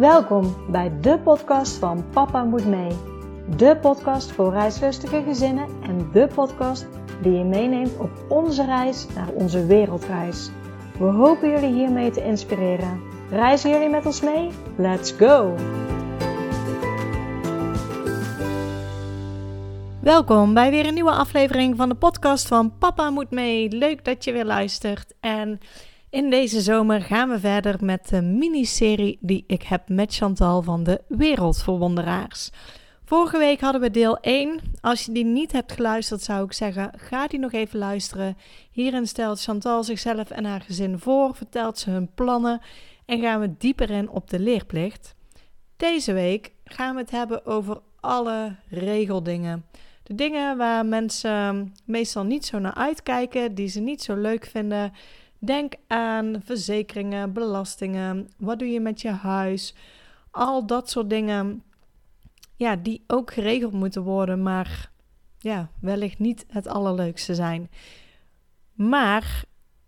Welkom bij de podcast van Papa Moet Mee. De podcast voor reislustige gezinnen en de podcast die je meeneemt op onze reis naar onze wereldreis. We hopen jullie hiermee te inspireren. Reizen jullie met ons mee? Let's go! Welkom bij weer een nieuwe aflevering van de podcast van Papa Moet Mee. Leuk dat je weer luistert. En in deze zomer gaan we verder met de miniserie die ik heb met Chantal van de Wereldverwonderaars. Vorige week hadden we deel 1. Als je die niet hebt geluisterd, zou ik zeggen: ga die nog even luisteren. Hierin stelt Chantal zichzelf en haar gezin voor, vertelt ze hun plannen en gaan we dieper in op de leerplicht. Deze week gaan we het hebben over alle regeldingen. De dingen waar mensen meestal niet zo naar uitkijken, die ze niet zo leuk vinden. Denk aan verzekeringen, belastingen, wat doe je met je huis, al dat soort dingen. Ja, die ook geregeld moeten worden, maar ja, wellicht niet het allerleukste zijn. Maar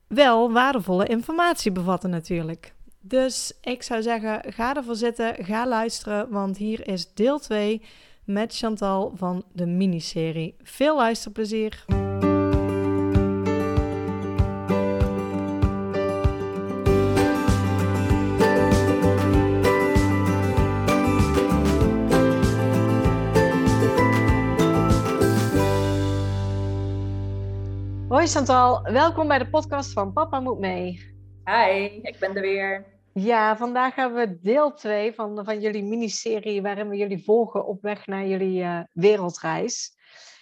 wel waardevolle informatie bevatten natuurlijk. Dus ik zou zeggen, ga ervoor zitten, ga luisteren, want hier is deel 2 met Chantal van de miniserie. Veel luisterplezier! Chantal, welkom bij de podcast van Papa Moet Mee. Hi, ik ben er weer. Ja, vandaag hebben we deel 2 van, van jullie miniserie waarin we jullie volgen op weg naar jullie uh, wereldreis.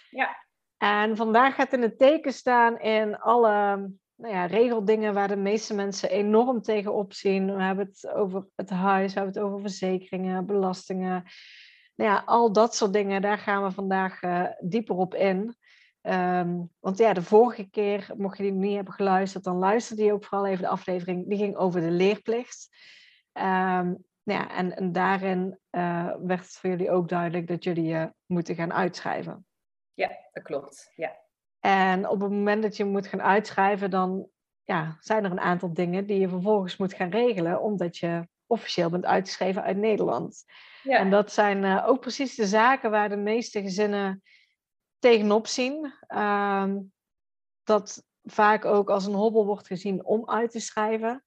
Ja. En vandaag gaat in het teken staan in alle nou ja, regeldingen waar de meeste mensen enorm tegenop zien. We hebben het over het huis, we hebben het over verzekeringen, belastingen. Nou ja, al dat soort dingen, daar gaan we vandaag uh, dieper op in. Um, want ja, de vorige keer, mocht je die niet hebben geluisterd, dan luisterde je ook vooral even de aflevering. Die ging over de leerplicht. Um, nou ja, en, en daarin uh, werd het voor jullie ook duidelijk dat jullie je uh, moeten gaan uitschrijven. Ja, dat klopt. Ja. En op het moment dat je moet gaan uitschrijven, dan ja, zijn er een aantal dingen die je vervolgens moet gaan regelen, omdat je officieel bent uitgeschreven uit Nederland. Ja. En dat zijn uh, ook precies de zaken waar de meeste gezinnen tegenop zien. Uh, dat vaak ook als een hobbel wordt gezien om uit te schrijven.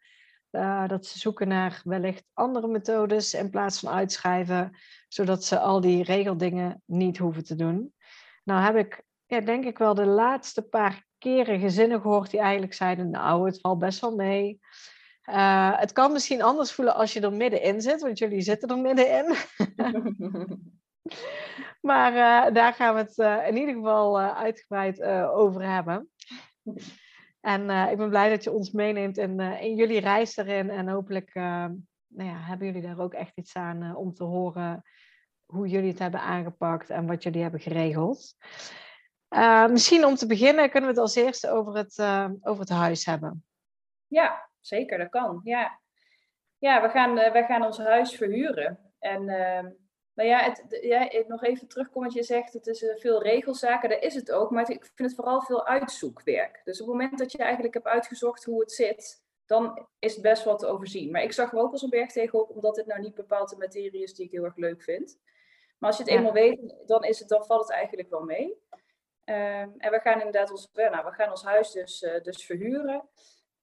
Uh, dat ze zoeken naar wellicht andere methodes in plaats van uitschrijven, zodat ze al die regeldingen niet hoeven te doen. Nou heb ik, ja, denk ik wel, de laatste paar keren gezinnen gehoord die eigenlijk zeiden, nou, het valt best wel mee. Uh, het kan misschien anders voelen als je er middenin zit, want jullie zitten er middenin. Maar uh, daar gaan we het uh, in ieder geval uh, uitgebreid over hebben. En ik ben blij dat je ons meeneemt in, in jullie reis erin. En hopelijk nou ja, hebben jullie daar ook echt iets aan om te horen hoe jullie het hebben aangepakt en wat jullie hebben geregeld. misschien om te beginnen kunnen we het als eerste over het, over het huis hebben. Ja, zeker, dat kan. Ja, ja we, gaan, wij gaan ons huis verhuren. En ehm, nou ja, het, ja, nog even terugkomen, je zegt het is uh, veel regelzaken, dat is het ook, maar ik vind het vooral veel uitzoekwerk. Dus op het moment dat je eigenlijk hebt uitgezocht hoe het zit, dan is het best wel te overzien. Maar ik zag er ook als een berg tegenop, omdat dit nou niet bepaalde materie is die ik heel erg leuk vind. Maar als je het eenmaal weet, dan, is het, dan valt het eigenlijk wel mee. Um, en we gaan inderdaad ons, nou, we gaan ons huis dus, uh, dus verhuren.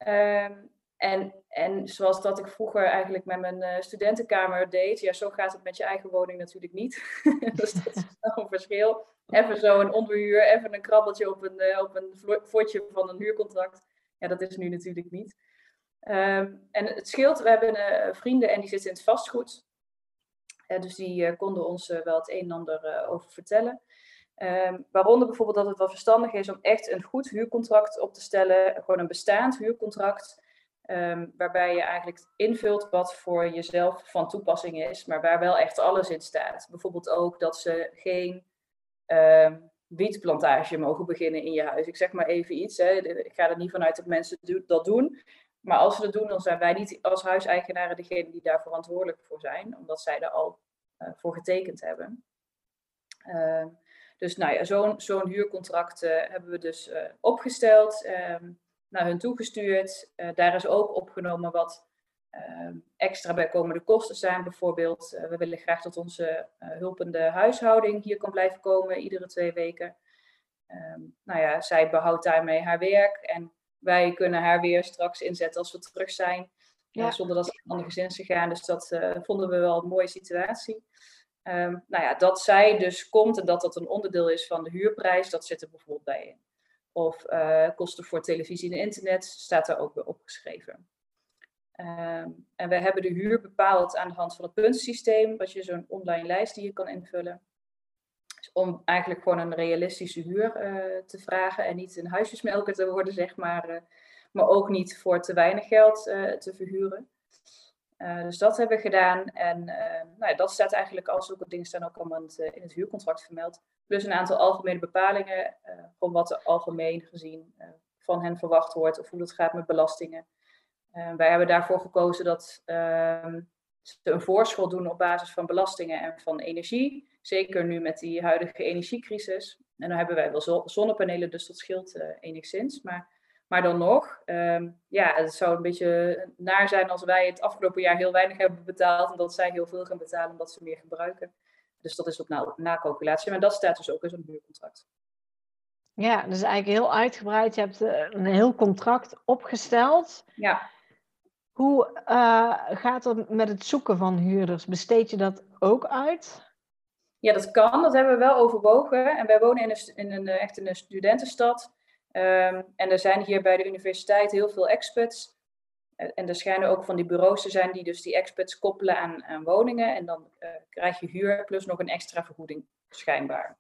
Um, en, en zoals dat ik vroeger eigenlijk met mijn uh, studentenkamer deed, ja, zo gaat het met je eigen woning natuurlijk niet. dus dat is wel een verschil. Even zo een onderhuur, even een krabbeltje op een, uh, op een voortje van een huurcontract. Ja, dat is nu natuurlijk niet. Um, en het scheelt, we hebben uh, vrienden en die zitten in het vastgoed. dus die konden ons wel het een en ander over vertellen. Um, waaronder bijvoorbeeld dat het wel verstandig is om echt een goed huurcontract op te stellen. Gewoon een bestaand huurcontract Um, waarbij je eigenlijk invult wat voor jezelf van toepassing is, maar waar wel echt alles in staat. Bijvoorbeeld ook dat ze geen um, wietplantage mogen beginnen in je huis. Ik zeg maar even iets. Hè. Ik ga er niet vanuit dat mensen dat doen. Maar als ze dat doen, dan zijn wij niet als huiseigenaren degene die daar verantwoordelijk voor zijn, omdat zij er al uh, voor getekend hebben. Uh, dus nou ja, zo'n huurcontract uh, hebben we dus uh, opgesteld. Naar hun toegestuurd. Uh, daar is ook opgenomen wat ehm, extra bijkomende kosten zijn. Bijvoorbeeld, we willen graag dat onze hulpende huishouding hier kan blijven komen iedere twee weken. Ehm, nou ja, zij behoudt daarmee haar werk en wij kunnen haar weer straks inzetten als we terug zijn. Ja. zonder dat ze naar andere gezinnen gaan. Dus dat vonden we wel een mooie situatie. Um, nou ja, dat zij dus komt en dat dat een onderdeel is van de huurprijs, dat zit er bijvoorbeeld bij in. Of uh, kosten voor televisie en internet staat daar ook bij opgeschreven. Um, en we hebben de huur bepaald aan de hand van het puntensysteem, wat je zo'n online lijst die je kan invullen. Dus om eigenlijk gewoon een realistische huur uh, te vragen en niet een huisjesmelker te worden, zeg maar. Uh, maar ook niet voor te weinig geld te verhuren. Dus dat hebben we gedaan. En nou ja, dat staat eigenlijk als zulke dingen staan ook allemaal in het huurcontract vermeld. Plus een aantal algemene bepalingen, uh, gewoon wat er algemeen gezien van hen verwacht wordt of hoe dat gaat met belastingen. wij hebben daarvoor gekozen dat ehm, ze een voorschot doen op basis van belastingen en van energie. Zeker nu met die huidige energiecrisis. En dan hebben wij wel zonnepanelen, dus dat scheelt enigszins. Maar maar dan nog, um, ja, het zou een beetje naar zijn als wij het afgelopen jaar heel weinig hebben betaald en dat zij heel veel gaan betalen omdat ze meer gebruiken. Dus dat is op na, na calculatie. Maar dat staat dus ook in zo'n huurcontract. Ja, dus eigenlijk heel uitgebreid. Je hebt eh, een heel contract opgesteld. Ja. Hoe uh, gaat het met het zoeken van huurders? Besteed je dat ook uit? Ja, dat kan. Dat hebben we wel overwogen. En wij wonen in een, in een echt in een studentenstad. Um, en er zijn hier bij de universiteit heel veel experts. Eh, en er schijnen ook van die bureaus te zijn die dus die experts koppelen aan, aan woningen. En dan uh, krijg je huur plus nog een extra vergoeding, schijnbaar.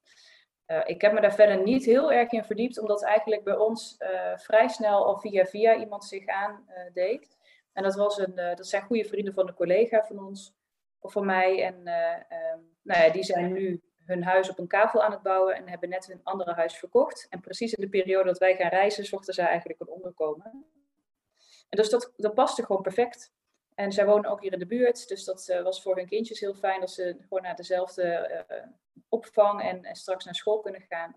Uh, ik heb me daar verder niet heel erg in verdiept, omdat eigenlijk bij ons vrij snel al via via iemand zich aandeed. en dat, was een, dat zijn goede vrienden van een collega van ons, of van mij. En um, nou ja, die zijn nu hun huis op een kavel aan het bouwen en hebben net een andere huis verkocht. En precies in de periode dat wij gaan reizen, zochten zij eigenlijk een onderkomen. En dus dat, dat paste gewoon perfect. En zij wonen ook hier in de buurt, dus dat uh, was voor hun kindjes heel fijn dat ze gewoon naar dezelfde uh, opvang en, en, straks naar school kunnen gaan.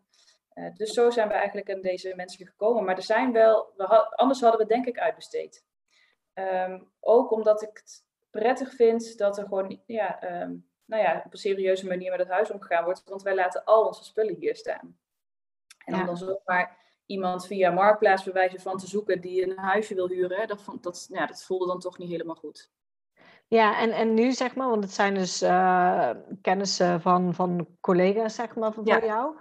Uh, dus zo zijn we eigenlijk aan deze mensen gekomen. Maar er zijn wel, we anders hadden we denk ik uitbesteed. Um, ook omdat ik het prettig vind dat er gewoon, ja, um, nou ja, op een serieuze manier met het huis omgegaan wordt. Want wij laten al onze spullen hier staan. En om dan zomaar iemand via Marktplaats bewijzen van te zoeken die een huisje wil huren, dat, vond, dat, ja, dat voelde dan toch niet helemaal goed. Ja, en, en nu zeg maar, want het zijn dus uh, kennissen van, van collega's zeg maar van ja. jou.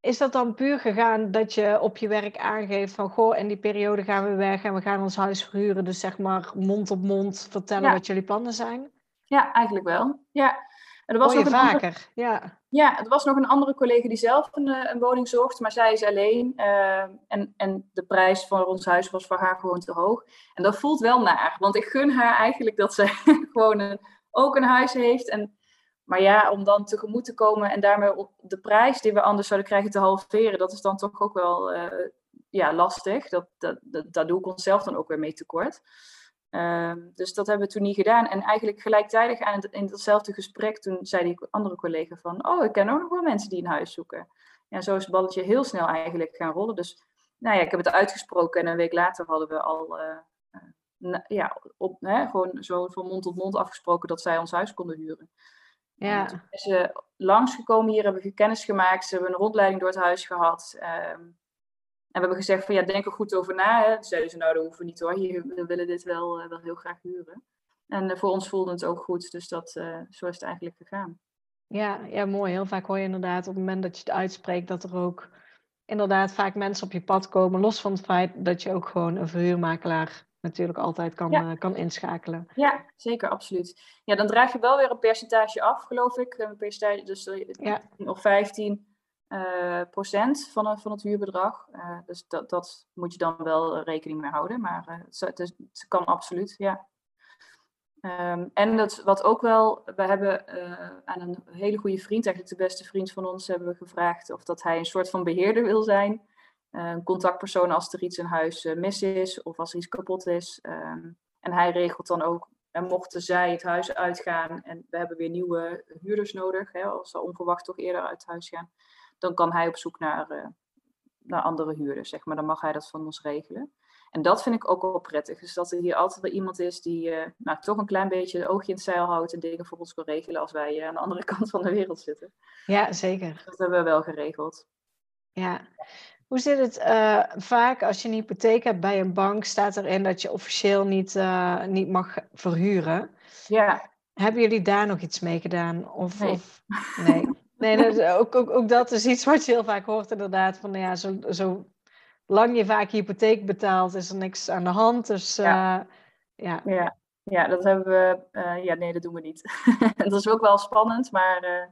Is dat dan puur gegaan dat je op je werk aangeeft van goh, in die periode gaan we weg en we gaan ons huis verhuren. Dus zeg maar mond op mond vertellen wat jullie plannen zijn? Ja, eigenlijk wel. Ja. En er was nog een vaker, ja. Ja, er was nog een andere collega die zelf een, eh, een woning zocht, maar zij is alleen. Uh, en, en de prijs voor ons huis was voor haar gewoon te hoog. En dat voelt wel naar, want ik gun haar eigenlijk dat ze gewoon ook een huis heeft. En, maar ja, om dan tegemoet te komen en daarmee de prijs die we anders zouden krijgen te halveren, dat is dan toch ook wel uh, ja, lastig. Dat, dat, dat, daar doe ik onszelf dan ook weer mee tekort. Ehm, dus dat hebben we toen niet gedaan. En eigenlijk gelijktijdig aan het, in datzelfde gesprek, toen zei die andere collega van, oh, ik ken ook nog wel mensen die een huis zoeken. En zo is het balletje heel snel eigenlijk gaan rollen. Dus nou ja, ik heb het uitgesproken en een week later hadden we al, uh, ja, op, hè, gewoon zo van mond tot mond afgesproken dat zij ons huis konden huren. Ja. toen zijn ze langsgekomen hier, hebben we kennis gemaakt, ze hebben een rondleiding door het huis gehad. Ehm, we hebben gezegd van ja, denk er goed over na. Hè. Toen zeiden ze nou, dat hoeven we niet hoor. Hier, we willen dit wel, uh, wel heel graag huren. En uh, voor ons voelde het ook goed. Dus dat, uh, zo is het eigenlijk gegaan. Ja, ja, mooi. Heel vaak hoor je inderdaad op het moment dat je het uitspreekt... dat er ook inderdaad vaak mensen op je pad komen. Los van het feit dat je ook gewoon een verhuurmakelaar natuurlijk altijd kan, ja. kan inschakelen. Ja, zeker, absoluut. Ja, dan draag je wel weer een percentage af, geloof ik. Een percentage, dus ja. of 15 uh, procent van, van het huurbedrag. Uh, dus dat, dat moet je dan wel rekening mee houden. Maar uh, het, kan absoluut, ja. Um, en dat, wat ook wel, we hebben aan een hele goede vriend, eigenlijk de beste vriend van ons, hebben we gevraagd of dat hij een soort van beheerder wil zijn. een contactpersoon als er iets in huis mis is of als er iets kapot is. Um, en hij regelt dan ook, en mochten zij het huis uitgaan en we hebben weer nieuwe huurders nodig, hè, als ze onverwacht toch eerder uit huis gaan, dan kan hij op zoek naar, uh, naar andere huurders, zeg maar. Dan mag hij dat van ons regelen. En dat vind ik ook wel prettig. Dus dat er hier altijd wel iemand is die uh, nou, toch een klein beetje het oogje in het zeil houdt en dingen voor ons kan regelen als wij uh, aan de andere kant van de wereld zitten. Ja, zeker. Dat hebben we wel geregeld. Ja. Hoe zit het uh, vaak als je een hypotheek hebt bij een bank, staat erin dat je officieel niet, niet mag verhuren? Ja. Hebben jullie daar nog iets mee gedaan? Of, nee. Of, nee. nee dat, ook, ook, ook dat is iets wat je heel vaak hoort inderdaad. Van ja, zo, zo lang je vaak hypotheek betaalt, is er niks aan de hand. Dus ja. Uh, ja. ja. Ja, dat hebben we. Uh, ja, nee, dat doen we niet. dat is ook wel spannend, maar uh,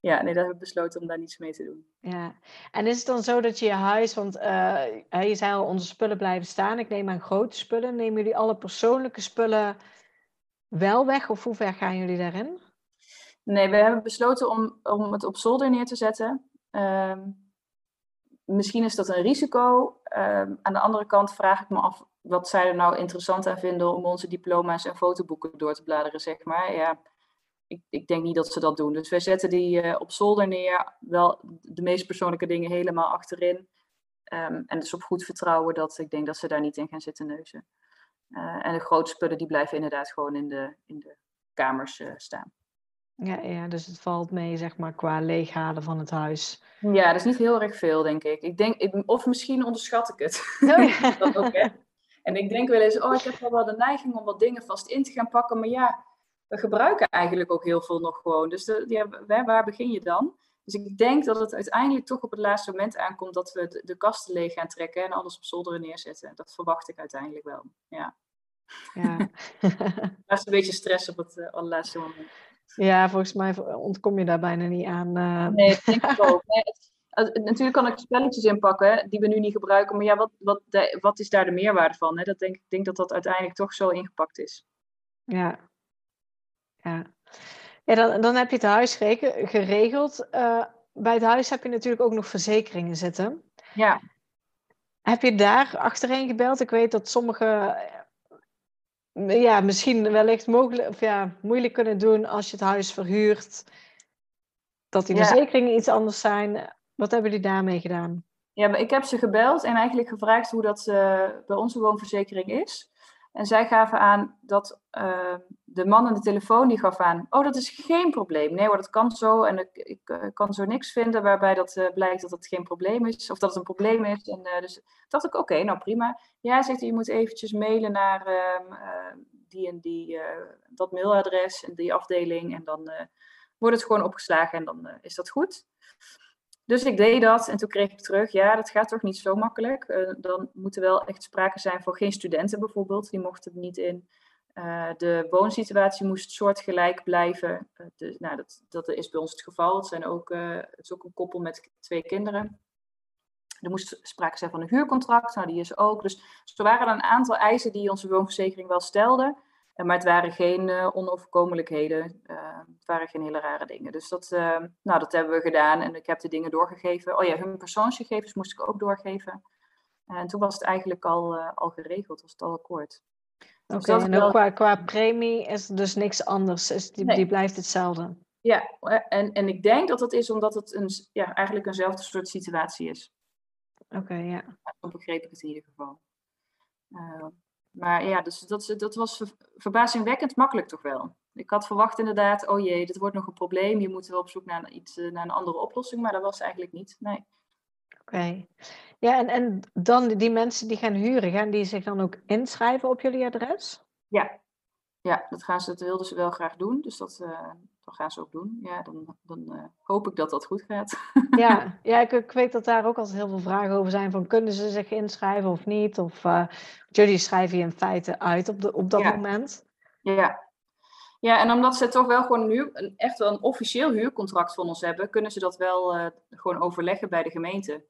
ja, nee, daar hebben we besloten om daar niets mee te doen. Ja, en is het dan zo dat je je huis, want je zei al, onze spullen blijven staan. Ik neem aan grote spullen. Nemen jullie alle persoonlijke spullen wel weg of hoe ver gaan jullie daarin? Nee, we hebben besloten om, om het op zolder neer te zetten. Uh, misschien is dat een risico. Ehm, aan de andere kant vraag ik me af wat zij er nou interessant aan vinden om onze diploma's en fotoboeken door te bladeren, zeg maar. Ja, ik, ik denk niet dat ze dat doen. Dus wij zetten die uh, op zolder neer, wel de meest persoonlijke dingen helemaal achterin. Um, en dus op goed vertrouwen dat ik denk dat ze daar niet in gaan zitten neuzen. Uh, en de grote spullen die blijven inderdaad gewoon in de, in de kamers uh, staan. Ja, ja, dus het valt mee, zeg maar, qua leeghalen van het huis. Ja, dat is niet heel erg veel, denk ik. ik, denk, ik of misschien onderschat ik het. Oh, ja. dat ook, hè? En ik denk wel eens, oh, ik heb wel wel de neiging om wat dingen vast in te gaan pakken. Maar ja, we gebruiken eigenlijk ook heel veel nog gewoon. Dus de, ja, waar begin je dan? Dus ik denk dat het uiteindelijk toch op het laatste moment aankomt dat we de, de kasten leeg gaan trekken en alles op zolderen neerzetten. Dat verwacht ik uiteindelijk wel. Ja. ja. dat is een beetje stress op het uh, allerlaatste moment. Ja, volgens mij ontkom je daar bijna niet aan. Uh... Nee, dat denk ik ook. Natuurlijk kan ik spelletjes inpakken die we nu niet gebruiken, maar ja, wat, wat, wat is daar de meerwaarde van? Hè? Dat denk, ik denk dat dat uiteindelijk toch zo ingepakt is. Ja, ja. ja dan, dan heb je het huis geregeld. Uh, bij het huis heb je natuurlijk ook nog verzekeringen zitten. Ja. Heb je daar achterheen gebeld? Ik weet dat sommige ja, misschien wellicht mogelijk, of ja, moeilijk kunnen doen als je het huis verhuurt. Dat die verzekeringen iets anders zijn. Wat hebben jullie daarmee gedaan? Ja, maar ik heb ze gebeld en eigenlijk gevraagd hoe dat uh, bij onze woonverzekering is. En zij gaven aan dat uh, de man aan de telefoon die gaf aan: Oh, dat is geen probleem. Nee hoor, dat kan zo. En ik, ik uh, kan zo niks vinden waarbij dat uh, blijkt dat het geen probleem is. Of dat het een probleem is. En dus dacht ik: Oké, nou prima. Ja, hij zegt: Je moet eventjes mailen naar ehm, die en die, dat mailadres en die afdeling. En dan wordt het gewoon opgeslagen en dan is dat goed. Dus ik deed dat en toen kreeg ik terug, ja, dat gaat toch niet zo makkelijk. Uh, dan moet er wel echt sprake zijn voor geen studenten bijvoorbeeld, die mochten er niet in. Uh, de woonsituatie moest soortgelijk blijven. Uh, de, nou, dat, dat is bij ons het geval. Het, zijn ook, het is ook een koppel met twee kinderen. Er moest sprake zijn van een huurcontract, nou die is ook. Dus, dus er waren een aantal eisen die onze woonverzekering wel stelde. Maar het waren geen uh, onoverkomelijkheden. Uh, het waren geen hele rare dingen. Dus dat, uh, nou, dat hebben we gedaan. En ik heb de dingen doorgegeven. Oh ja, hun persoonsgegevens moest ik ook doorgeven. En toen was het eigenlijk al, al geregeld. Was het al akkoord. Dus Oké, okay, en wel... qua, qua premie is er dus niks anders. Is die, die blijft hetzelfde. Ja, en, en ik denk dat dat is omdat het een, ja, eigenlijk eenzelfde soort situatie is. Oké, ja. Zo begreep ik het in ieder geval. Maar ja, dus dat, dat was verbazingwekkend makkelijk toch wel. Ik had verwacht inderdaad, oh jee, dit wordt nog een probleem. Je moet wel op zoek naar, iets, eh, naar een andere oplossing. Maar dat was eigenlijk niet, nee. Oké. Ja, en, en dan die mensen die gaan huren, gaan die zich dan ook inschrijven op jullie adres? Ja, ja dat, gaan ze, dat wilden ze wel graag doen. Dus dat, uh, dat gaan ze ook doen. Ja, dan, dan uh, hoop ik dat dat goed gaat. Ja, ja ik, ik, weet dat daar ook altijd heel veel vragen over zijn. Van kunnen ze zich inschrijven of niet? Of uh, jullie schrijven je in feite uit op, de, op dat moment. Ja. ja, en omdat ze toch wel gewoon nu een, echt wel een officieel huurcontract van ons hebben, kunnen ze dat wel uh, gewoon overleggen bij de gemeente.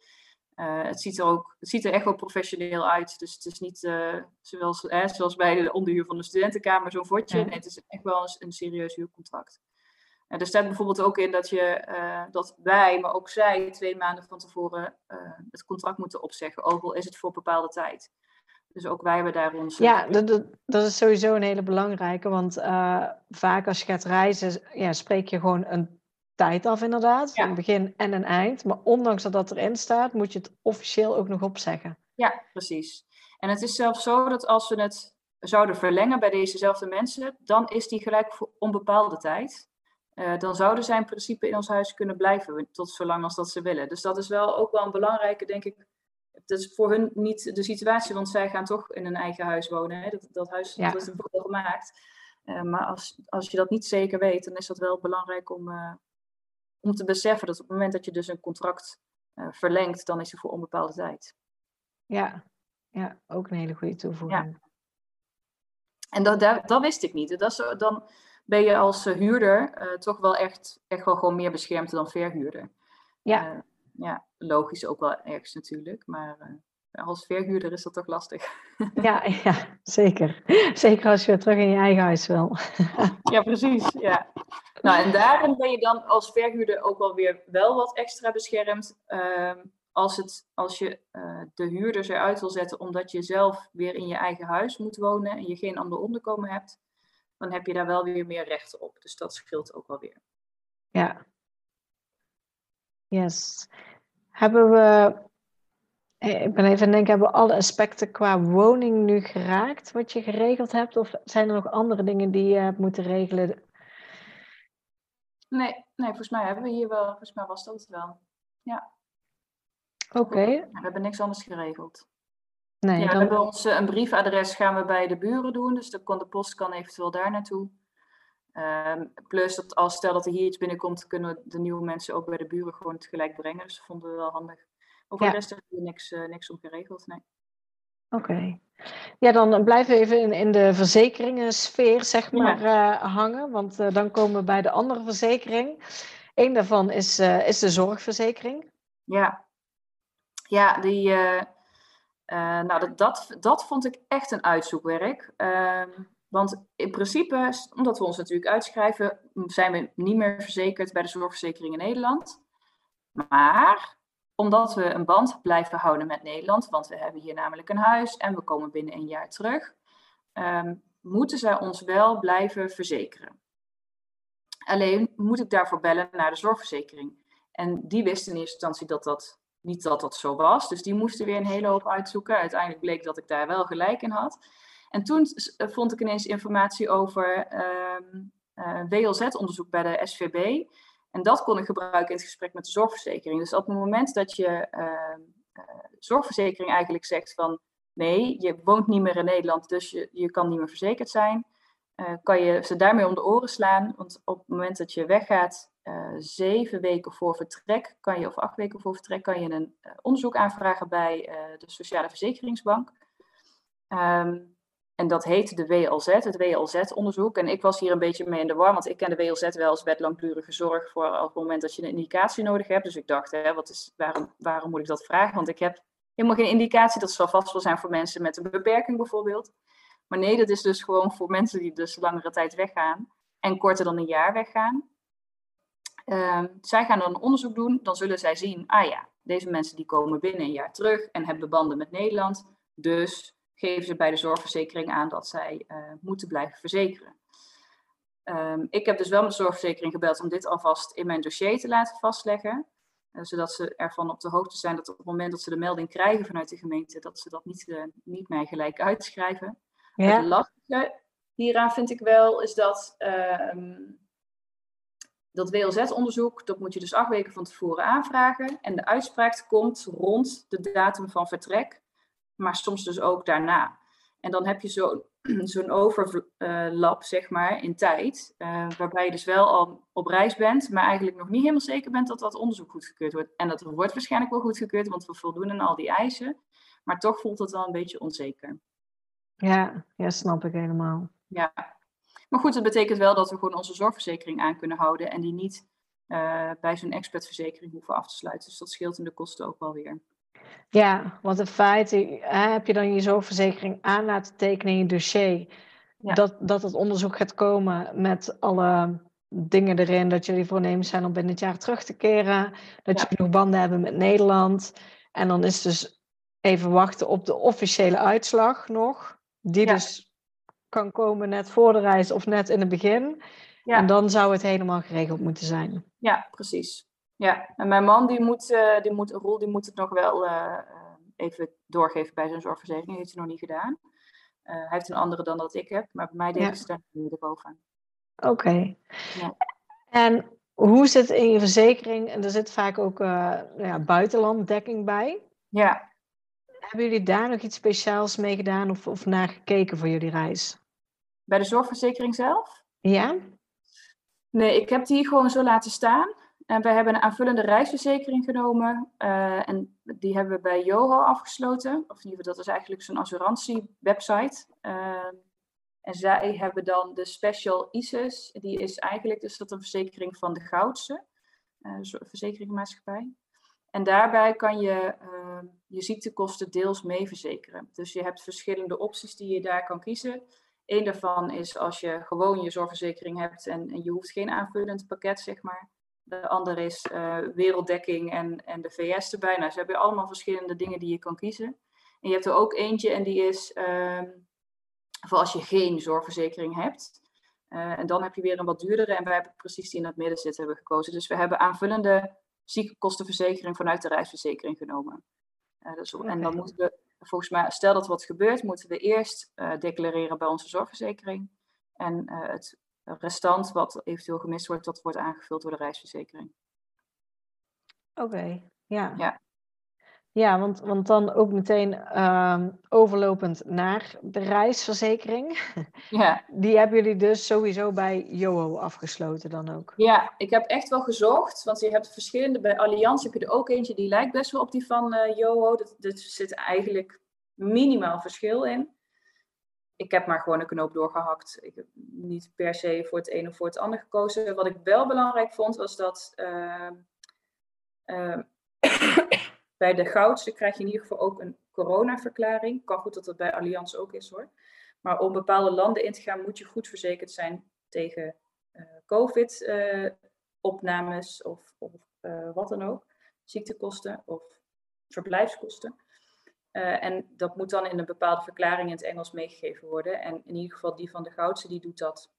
het, ziet er ook, het ziet er echt wel professioneel uit. Dus het is niet zoals, zoals bij de onderhuur van de studentenkamer zo'n vodje. Nee, het is echt wel een, een serieus huurcontract. En er staat bijvoorbeeld ook in dat, je, uh, dat wij, maar ook zij, twee maanden van tevoren uh, het contract moeten opzeggen, ook al is het voor bepaalde tijd. Dus ook wij hebben daar ons. Ja, dat, dat, dat is sowieso een hele belangrijke, want uh, vaak als je gaat reizen, ja, spreek je gewoon een tijd af, inderdaad. Ja. Een begin en een eind. Maar ondanks dat dat erin staat, moet je het officieel ook nog opzeggen. Ja, precies. En het is zelfs zo dat als we het zouden verlengen bij dezezelfde mensen, dan is die gelijk voor onbepaalde tijd. Uh, dan zouden zij in principe in ons huis kunnen blijven tot zolang als dat ze willen. Dus dat is wel ook wel een belangrijke, denk ik. Dat is voor hun niet de situatie, want zij gaan toch in een eigen huis wonen. Hè? Dat, dat huis ja. dat is wel gemaakt. Uh, maar als, als je dat niet zeker weet, dan is dat wel belangrijk om, uh, om te beseffen dat op het moment dat je dus een contract verlengt, dan is het voor onbepaalde tijd. Ja, ja ook een hele goede toevoeging. Ja. En dat, dat, dat wist ik niet. Dat is, dan, ben je als eh, huurder uh, toch wel echt, echt wel gewoon meer beschermd dan verhuurder. Ja. Uh, ja, logisch ook wel ergens natuurlijk, maar als verhuurder is dat toch lastig. Ja, ja, zeker. Zeker als je terug in je eigen huis wil. Ja, precies. Ja. Nou, en daarin ben je dan als verhuurder ook wel weer wel wat extra beschermd. Uh, als, het, als je de huurders eruit wil zetten omdat je zelf weer in je eigen huis moet wonen en je geen ander onderkomen hebt, dan heb je daar wel weer meer rechten op. Dus dat scheelt ook wel weer. Ja. Yes. Hebben we, eh, ik ben even aan het denken, hebben we alle aspecten qua woning nu geraakt wat je geregeld hebt? Of zijn er nog andere dingen die je hebt moeten regelen? Nee, nee volgens mij hebben we hier wel, volgens mij was dat het wel. Ja. Oké. We hebben niks anders geregeld. Nee, ja, dan... we hebben ons een briefadres gaan we bij de buren doen, dus de, de post kan eventueel daar naartoe. Um, plus dat als stel dat er hier iets binnenkomt, kunnen we de nieuwe mensen ook bij de buren gewoon tegelijk brengen. Dus dat vonden we wel handig. Over de rest hebben we niks, uh, niks om geregeld. Nee. Oké. Ja, dan blijven we even in, in de verzekeringensfeer zeg maar, ja. uh, hangen. Want uh, dan komen we bij de andere verzekering. Eén daarvan is, is de zorgverzekering. Ja, ja die nou, dat, dat, dat vond ik echt een uitzoekwerk. Uh, want in principe, omdat we ons natuurlijk uitschrijven, zijn we niet meer verzekerd bij de zorgverzekering in Nederland. Maar omdat we een band blijven houden met Nederland, want we hebben hier namelijk een huis en we komen binnen een jaar terug, um, moeten zij ons wel blijven verzekeren. Alleen moet ik daarvoor bellen naar de zorgverzekering. En die wist in eerste instantie dat dat niet dat dat zo was. Dus die moesten weer een hele hoop uitzoeken. Uiteindelijk bleek dat ik daar wel gelijk in had. En toen eh, vond ik ineens informatie over uh, uh, WLZ-onderzoek bij de SVB. En dat kon ik gebruiken in het gesprek met de zorgverzekering. Dus op het moment dat je uh, zorgverzekering eigenlijk zegt van nee, je woont niet meer in Nederland, dus je, je kan niet meer verzekerd zijn, kan je ze daarmee om de oren slaan. Want op het moment dat je weggaat, uh, zeven weken voor vertrek kan je, of acht weken voor vertrek, kan je een uh, onderzoek aanvragen bij uh, de Sociale Verzekeringsbank. Um, en dat heet de WLZ, het WLZ-onderzoek. En ik was hier een beetje mee in de war, want ik ken de WLZ wel als wet langdurige zorg voor op het moment dat je een indicatie nodig hebt. Dus ik dacht, hè, wat is, waarom, waarom moet ik dat vragen? Want ik heb helemaal geen indicatie. Dat zal vast wel zijn voor mensen met een beperking bijvoorbeeld. Maar nee, dat is dus gewoon voor mensen die dus langere tijd weggaan en korter dan een jaar weggaan. Uh, zij gaan dan een onderzoek doen, dan zullen zij zien, ah ja, deze mensen die komen binnen een jaar terug en hebben banden met Nederland. Dus geven ze bij de zorgverzekering aan dat zij uh, moeten blijven verzekeren. Um, ik heb dus wel met de zorgverzekering gebeld om dit alvast in mijn dossier te laten vastleggen. Uh, zodat ze ervan op de hoogte zijn dat op het moment dat ze de melding krijgen vanuit de gemeente, dat ze dat niet, uh, niet mij gelijk uitschrijven. Ja. Het lastige hieraan vind ik wel, is dat ehm, dat WLZ-onderzoek, dat moet je dus acht weken van tevoren aanvragen. En de uitspraak komt rond de datum van vertrek, maar soms dus ook daarna. En dan heb je zo'n zo'n overlap, zeg maar, in tijd, uh, waarbij je dus wel al op reis bent, maar eigenlijk nog niet helemaal zeker bent dat dat onderzoek goedgekeurd wordt. En dat wordt waarschijnlijk wel goedgekeurd, want we voldoen aan al die eisen, maar toch voelt het wel een beetje onzeker. Ja, ja snap ik helemaal. Ja, maar goed, het betekent wel dat we gewoon onze zorgverzekering aan kunnen houden en die niet uh, bij zo'n expertverzekering hoeven af te sluiten. Dus dat scheelt in de kosten ook wel weer. Ja, want in feite heb je dan je zorgverzekering aan laten tekenen in je dossier. Dat, dat het onderzoek gaat komen met alle dingen erin. Dat jullie voornemens zijn om binnen het jaar terug te keren. Dat ja. je genoeg banden hebben met Nederland. En dan is dus even wachten op de officiële uitslag nog. Die ja. dus kan komen net voor de reis of net in het begin. Ja. En dan zou het helemaal geregeld moeten zijn. Ja, precies. Ja, en mijn man die moet, uh, die moet, Roel, die moet het nog wel uh, even doorgeven bij zijn zorgverzekering. heeft hij nog niet gedaan. hij heeft een andere dan dat ik heb, maar bij mij deed ja. hij er bovenaan. Oké. Ja. En hoe zit het in je verzekering? En er zit vaak ook nou ja, buitenlanddekking bij. Ja. Hebben jullie daar nog iets speciaals mee gedaan of, of naar gekeken voor jullie reis? Bij de zorgverzekering zelf? Ja. Nee, ik heb die gewoon zo laten staan. En wij hebben een aanvullende reisverzekering genomen. Uh, en die hebben we bij Joho afgesloten. Of in ieder geval, dat is eigenlijk zo'n assurantie-website. Uh, en zij hebben dan de Special ISIS. Die is eigenlijk dus dat een verzekering van de Goudse uh, verzekeringmaatschappij. En daarbij kan je je ziektekosten deels mee verzekeren. Dus je hebt verschillende opties die je daar kan kiezen. Eén daarvan is als je gewoon je zorgverzekering hebt en, en je hoeft geen aanvullend pakket, zeg maar. De andere is uh, werelddekking en, en de VS erbij. Nou, ze hebben allemaal verschillende dingen die je kan kiezen. En je hebt er ook eentje en die is uh, voor als je geen zorgverzekering hebt. Uh, en dan heb je weer een wat duurdere. En wij hebben precies die in het midden zitten hebben gekozen. Dus we hebben aanvullende ziekenkostenverzekering vanuit de reisverzekering genomen. Uh, dus, En dan moeten we, volgens mij, stel dat wat gebeurt, moeten we eerst uh, declareren bij onze zorgverzekering. En het restant, wat eventueel gemist wordt, dat wordt aangevuld door de reisverzekering. Oké, ja. ja. Ja, want, want dan ook meteen uh, overlopend naar de reisverzekering. Ja. Die hebben jullie dus sowieso bij Joho afgesloten dan ook? Ja, ik heb echt wel gezocht, want je hebt verschillende. Bij Allianz heb je er ook eentje die lijkt best wel op die van uh, Joho. Er zit eigenlijk minimaal verschil in. Ik heb maar gewoon een knoop doorgehakt. Ik heb niet per se voor het een of voor het ander gekozen. Wat ik wel belangrijk vond, was dat... Uh, bij de goudse krijg je in ieder geval ook een coronaverklaring. Kan goed dat dat bij Allianz ook is hoor. Maar om bepaalde landen in te gaan moet je goed verzekerd zijn tegen uh, COVID-opnames uh, of, of uh, wat dan ook. Ziektekosten of verblijfskosten. En dat moet dan in een bepaalde verklaring in het Engels meegegeven worden. En in ieder geval die van de Goudse, die doet dat.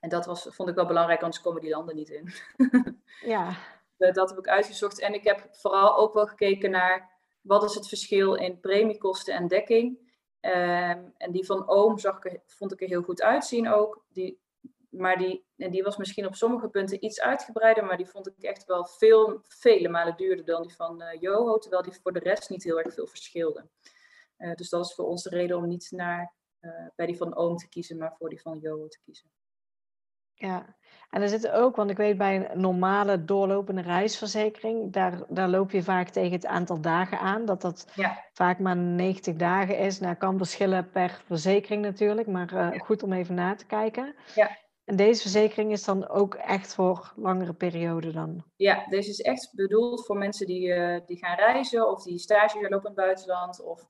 En dat was, vond ik wel belangrijk, anders komen die landen niet in. ja. Eh, dat heb ik uitgezocht. En ik heb vooral ook wel gekeken naar wat is het verschil in premiekosten en dekking. Um, en die van Oom zag ik, vond ik er heel goed uitzien ook. Die, maar die, en die was misschien op sommige punten iets uitgebreider, maar die vond ik echt wel veel, vele malen duurder dan die van uh, Joho, terwijl die voor de rest niet heel erg veel verschilde. Uh, dus dat is voor ons de reden om niet naar, bij die van Oom te kiezen, maar voor die van Joho te kiezen. Ja, en er zit ook, want ik weet bij een normale doorlopende reisverzekering, daar, daar loop je vaak tegen het aantal dagen aan, dat dat ja. vaak maar 90 dagen is. Nou, kan verschillen per verzekering natuurlijk, maar uh, goed om even na te kijken. Ja. En deze verzekering is dan ook echt voor langere perioden dan? Ja, deze is echt bedoeld voor mensen die, uh, die gaan reizen of die stage lopen in het buitenland of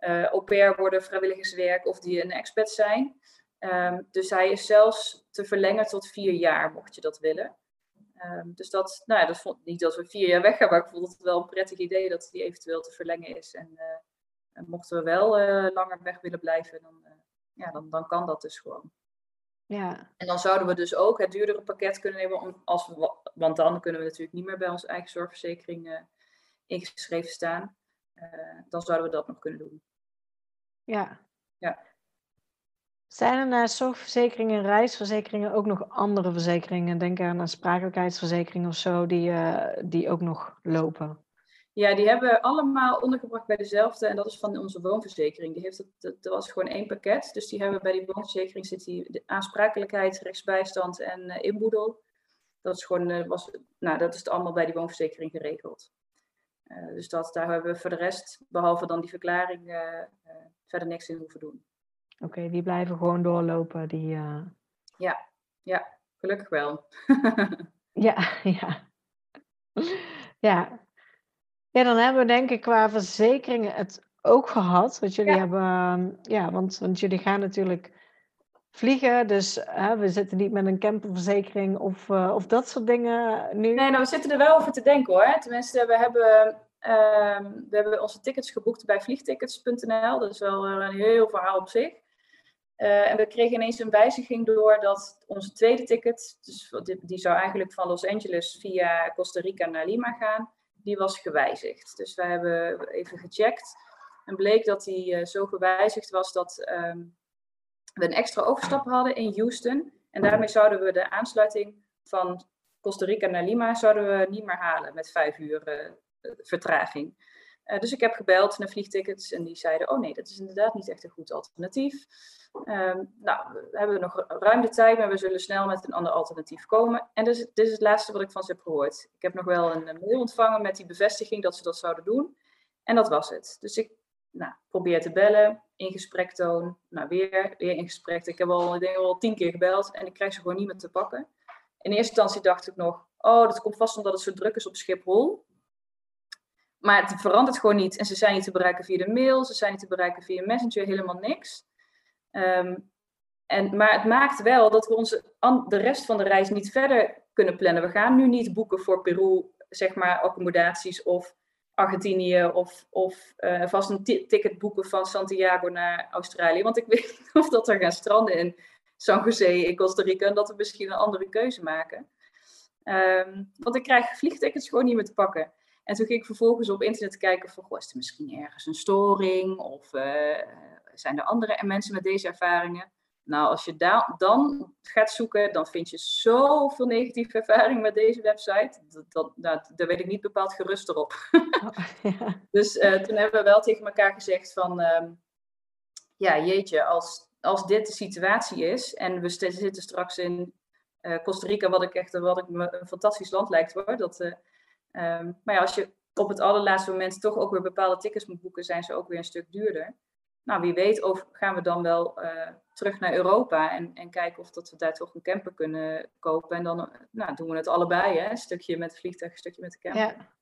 uh, au pair worden, vrijwilligerswerk of die een expat zijn. Um, dus hij is zelfs te verlengen tot vier jaar, mocht je dat willen. Um, dus dat, nou ja, dat vond niet dat we vier jaar weggaan, maar ik vond het wel een prettig idee dat die eventueel te verlengen is. En, uh, en mochten we wel uh, langer weg willen blijven, dan, uh, ja, dan, dan kan dat dus gewoon. Ja. En dan zouden we dus ook het duurdere pakket kunnen nemen, als we, want dan kunnen we natuurlijk niet meer bij onze eigen zorgverzekering ingeschreven staan. dan zouden we dat nog kunnen doen. Ja. Ja. Zijn er naast zorgverzekeringen en reisverzekeringen ook nog andere verzekeringen? Denk aan een sprakelijkheidsverzekering of zo, die, uh, die ook nog lopen? Ja, die hebben we allemaal ondergebracht bij dezelfde. En dat is van onze woonverzekering. Die heeft het, dat, was gewoon één pakket. Dus die hebben bij die woonverzekering zit de aansprakelijkheid, rechtsbijstand en uh, inboedel. Dat is gewoon, uh, was, nou, dat is allemaal bij die woonverzekering geregeld. dus dat, daar hebben we voor de rest, behalve dan die verklaring, verder niks in hoeven doen. Oké, die blijven gewoon doorlopen. Die, uh... Ja, ja, gelukkig wel. ja, ja. Ja. Ja, dan hebben we denk ik qua verzekeringen het ook gehad. Want jullie Ja. hebben, ehm, ja, want, want jullie gaan natuurlijk vliegen. Dus hè, we zitten niet met een camperverzekering of, eh, of dat soort dingen nu. Nee, nou, we zitten er wel over te denken hoor. Tenminste, we hebben, ehm, we hebben onze tickets geboekt bij vliegtickets.nl. Dat is wel eh, een heel verhaal op zich. Uh, en we kregen ineens een wijziging door dat onze tweede ticket, dus die, zou eigenlijk van Los Angeles via Costa Rica naar Lima gaan, die was gewijzigd. Dus wij hebben even gecheckt en bleek dat die zo gewijzigd was dat ehm, we een extra overstap hadden in Houston. En daarmee zouden we de aansluiting van Costa Rica naar Lima zouden we niet meer halen met vijf uur vertraging. Uh, dus ik heb gebeld naar vliegtickets en die zeiden: Oh nee, dat is inderdaad niet echt een goed alternatief. Um, nou, we hebben nog ruim de tijd, maar we zullen snel met een ander alternatief komen. En dus, dit is het laatste wat ik van ze heb gehoord. Ik heb nog wel een mail ontvangen met die bevestiging dat ze dat zouden doen. En dat was het. Dus ik nou, probeer te bellen, in gesprek toon. Nou, weer, weer in gesprek. Ik heb al, ik denk al tien keer gebeld en ik krijg ze gewoon niet meer te pakken. In eerste instantie dacht ik nog: Oh, dat komt vast omdat het zo druk is op Schiphol. Maar het verandert gewoon niet. En ze zijn niet te bereiken via de mail, ze zijn niet te bereiken via Messenger, helemaal niks. Ehm, en, maar het maakt wel dat we onze, de rest van de reis niet verder kunnen plannen. We gaan nu niet boeken voor Peru, zeg maar, accommodaties of Argentinië of, of uh, vast een ticket boeken van Santiago naar Australië. Want ik weet of dat er gaan stranden in San Jose in Costa Rica en dat we misschien een andere keuze maken. Um, want ik krijg vliegtickets gewoon niet meer te pakken. En toen ging ik vervolgens op internet kijken van, goh, is er misschien ergens een storing? Of uh, zijn er andere mensen met deze ervaringen? Nou, als je daar dan gaat zoeken, dan vind je zoveel negatieve ervaringen met deze website. Dat, dat, nou, daar weet ik niet bepaald gerust op. Oh, dus uh, toen hebben we wel tegen elkaar gezegd van, uh, ja jeetje, als, als dit de situatie is en we zitten straks in uh, Costa Rica, wat ik echt wat ik me een fantastisch land lijkt hoor, dat Ehm, maar ja, als je op het allerlaatste moment toch ook weer bepaalde tickets moet boeken, zijn ze ook weer een stuk duurder. Nou, wie weet of gaan we dan wel uh, terug naar Europa en, en kijken of dat we daar toch een camper kunnen kopen. En dan eh, nou, doen we het allebei, hè? een stukje met het vliegtuig, een stukje met de camper. Ja.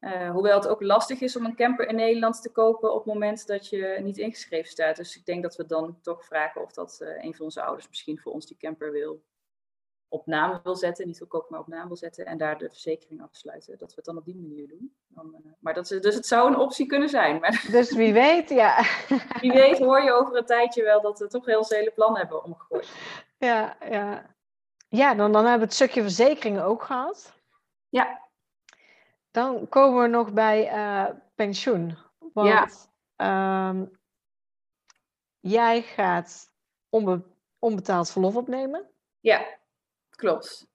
Uh, hoewel het ook lastig is om een camper in Nederland te kopen op het moment dat je niet ingeschreven staat. Dus ik denk dat we dan toch vragen of dat een van onze ouders misschien voor ons die camper wil op naam wil zetten, niet goedkoop, maar op naam wil zetten en daar de verzekering afsluiten. Dat we het dan op die manier doen. Dan, uh, maar dat is, dus het zou een optie kunnen zijn. Maar dus wie weet, ja. wie weet hoor je over een tijdje wel dat we toch heel zijn hele plan hebben omgegooid. Ja, ja. Ja, dan, dan hebben we het stukje verzekeringen ook gehad. Ja. Dan komen we nog bij uh, pensioen. Want ja. Ehm, jij gaat onbe onbetaald verlof opnemen. Ja, klopt.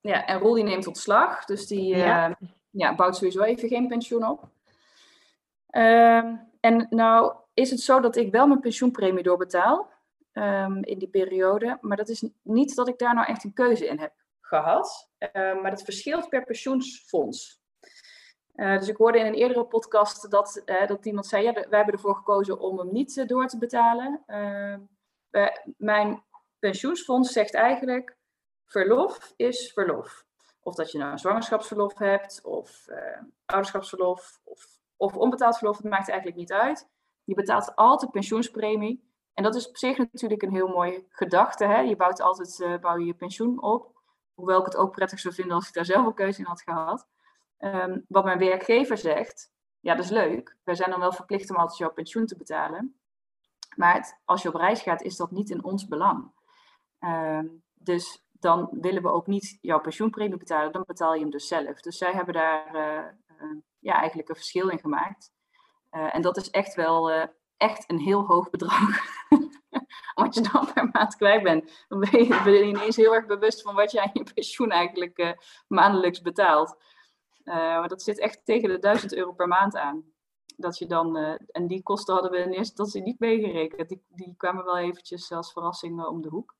Ja, en Roel die neemt ontslag, dus die ja. Uh, ja, bouwt sowieso even geen pensioen op. Uh, en nou is het zo dat ik wel mijn pensioenpremie doorbetaal um, in die periode, maar dat is niet dat ik daar nou echt een keuze in heb gehad, uh, maar dat verschilt per pensioensfonds. Uh, dus ik hoorde in een eerdere podcast dat, uh, dat iemand zei, ja, wij hebben ervoor gekozen om hem niet door te betalen. Ehm, mijn pensioensfonds zegt eigenlijk, verlof is verlof. Of dat je nou een zwangerschapsverlof hebt, of uh, ouderschapsverlof, of, of onbetaald verlof, het maakt eigenlijk niet uit. Je betaalt altijd pensioenspremie. En dat is op zich natuurlijk een heel mooie gedachte. Hè? Je bouwt altijd uh, bouw je, pensioen op. Hoewel ik het ook prettig zou vinden als ik daar zelf een keuze in had gehad. Um, wat mijn werkgever zegt, ja, dat is leuk. Wij zijn dan wel verplicht om altijd jouw pensioen te betalen. Maar als je op reis gaat, is dat niet in ons belang. Um, dus dan willen we ook niet jouw pensioenpremie betalen, dan betaal je hem dus zelf. Dus zij hebben daar uh, uh, ja, eigenlijk een verschil in gemaakt. Uh, en dat is echt wel echt een heel hoog bedrag. wat je dan per maand kwijt bent. Dan ben je, je ineens heel erg bewust van wat je aan je pensioen eigenlijk maandelijks betaalt. maar dat zit echt tegen de 1000 euro per maand aan. Dat je dan, en die kosten hadden we in eerste instantie niet meegerekend. Die, die kwamen wel eventjes als verrassing om de hoek.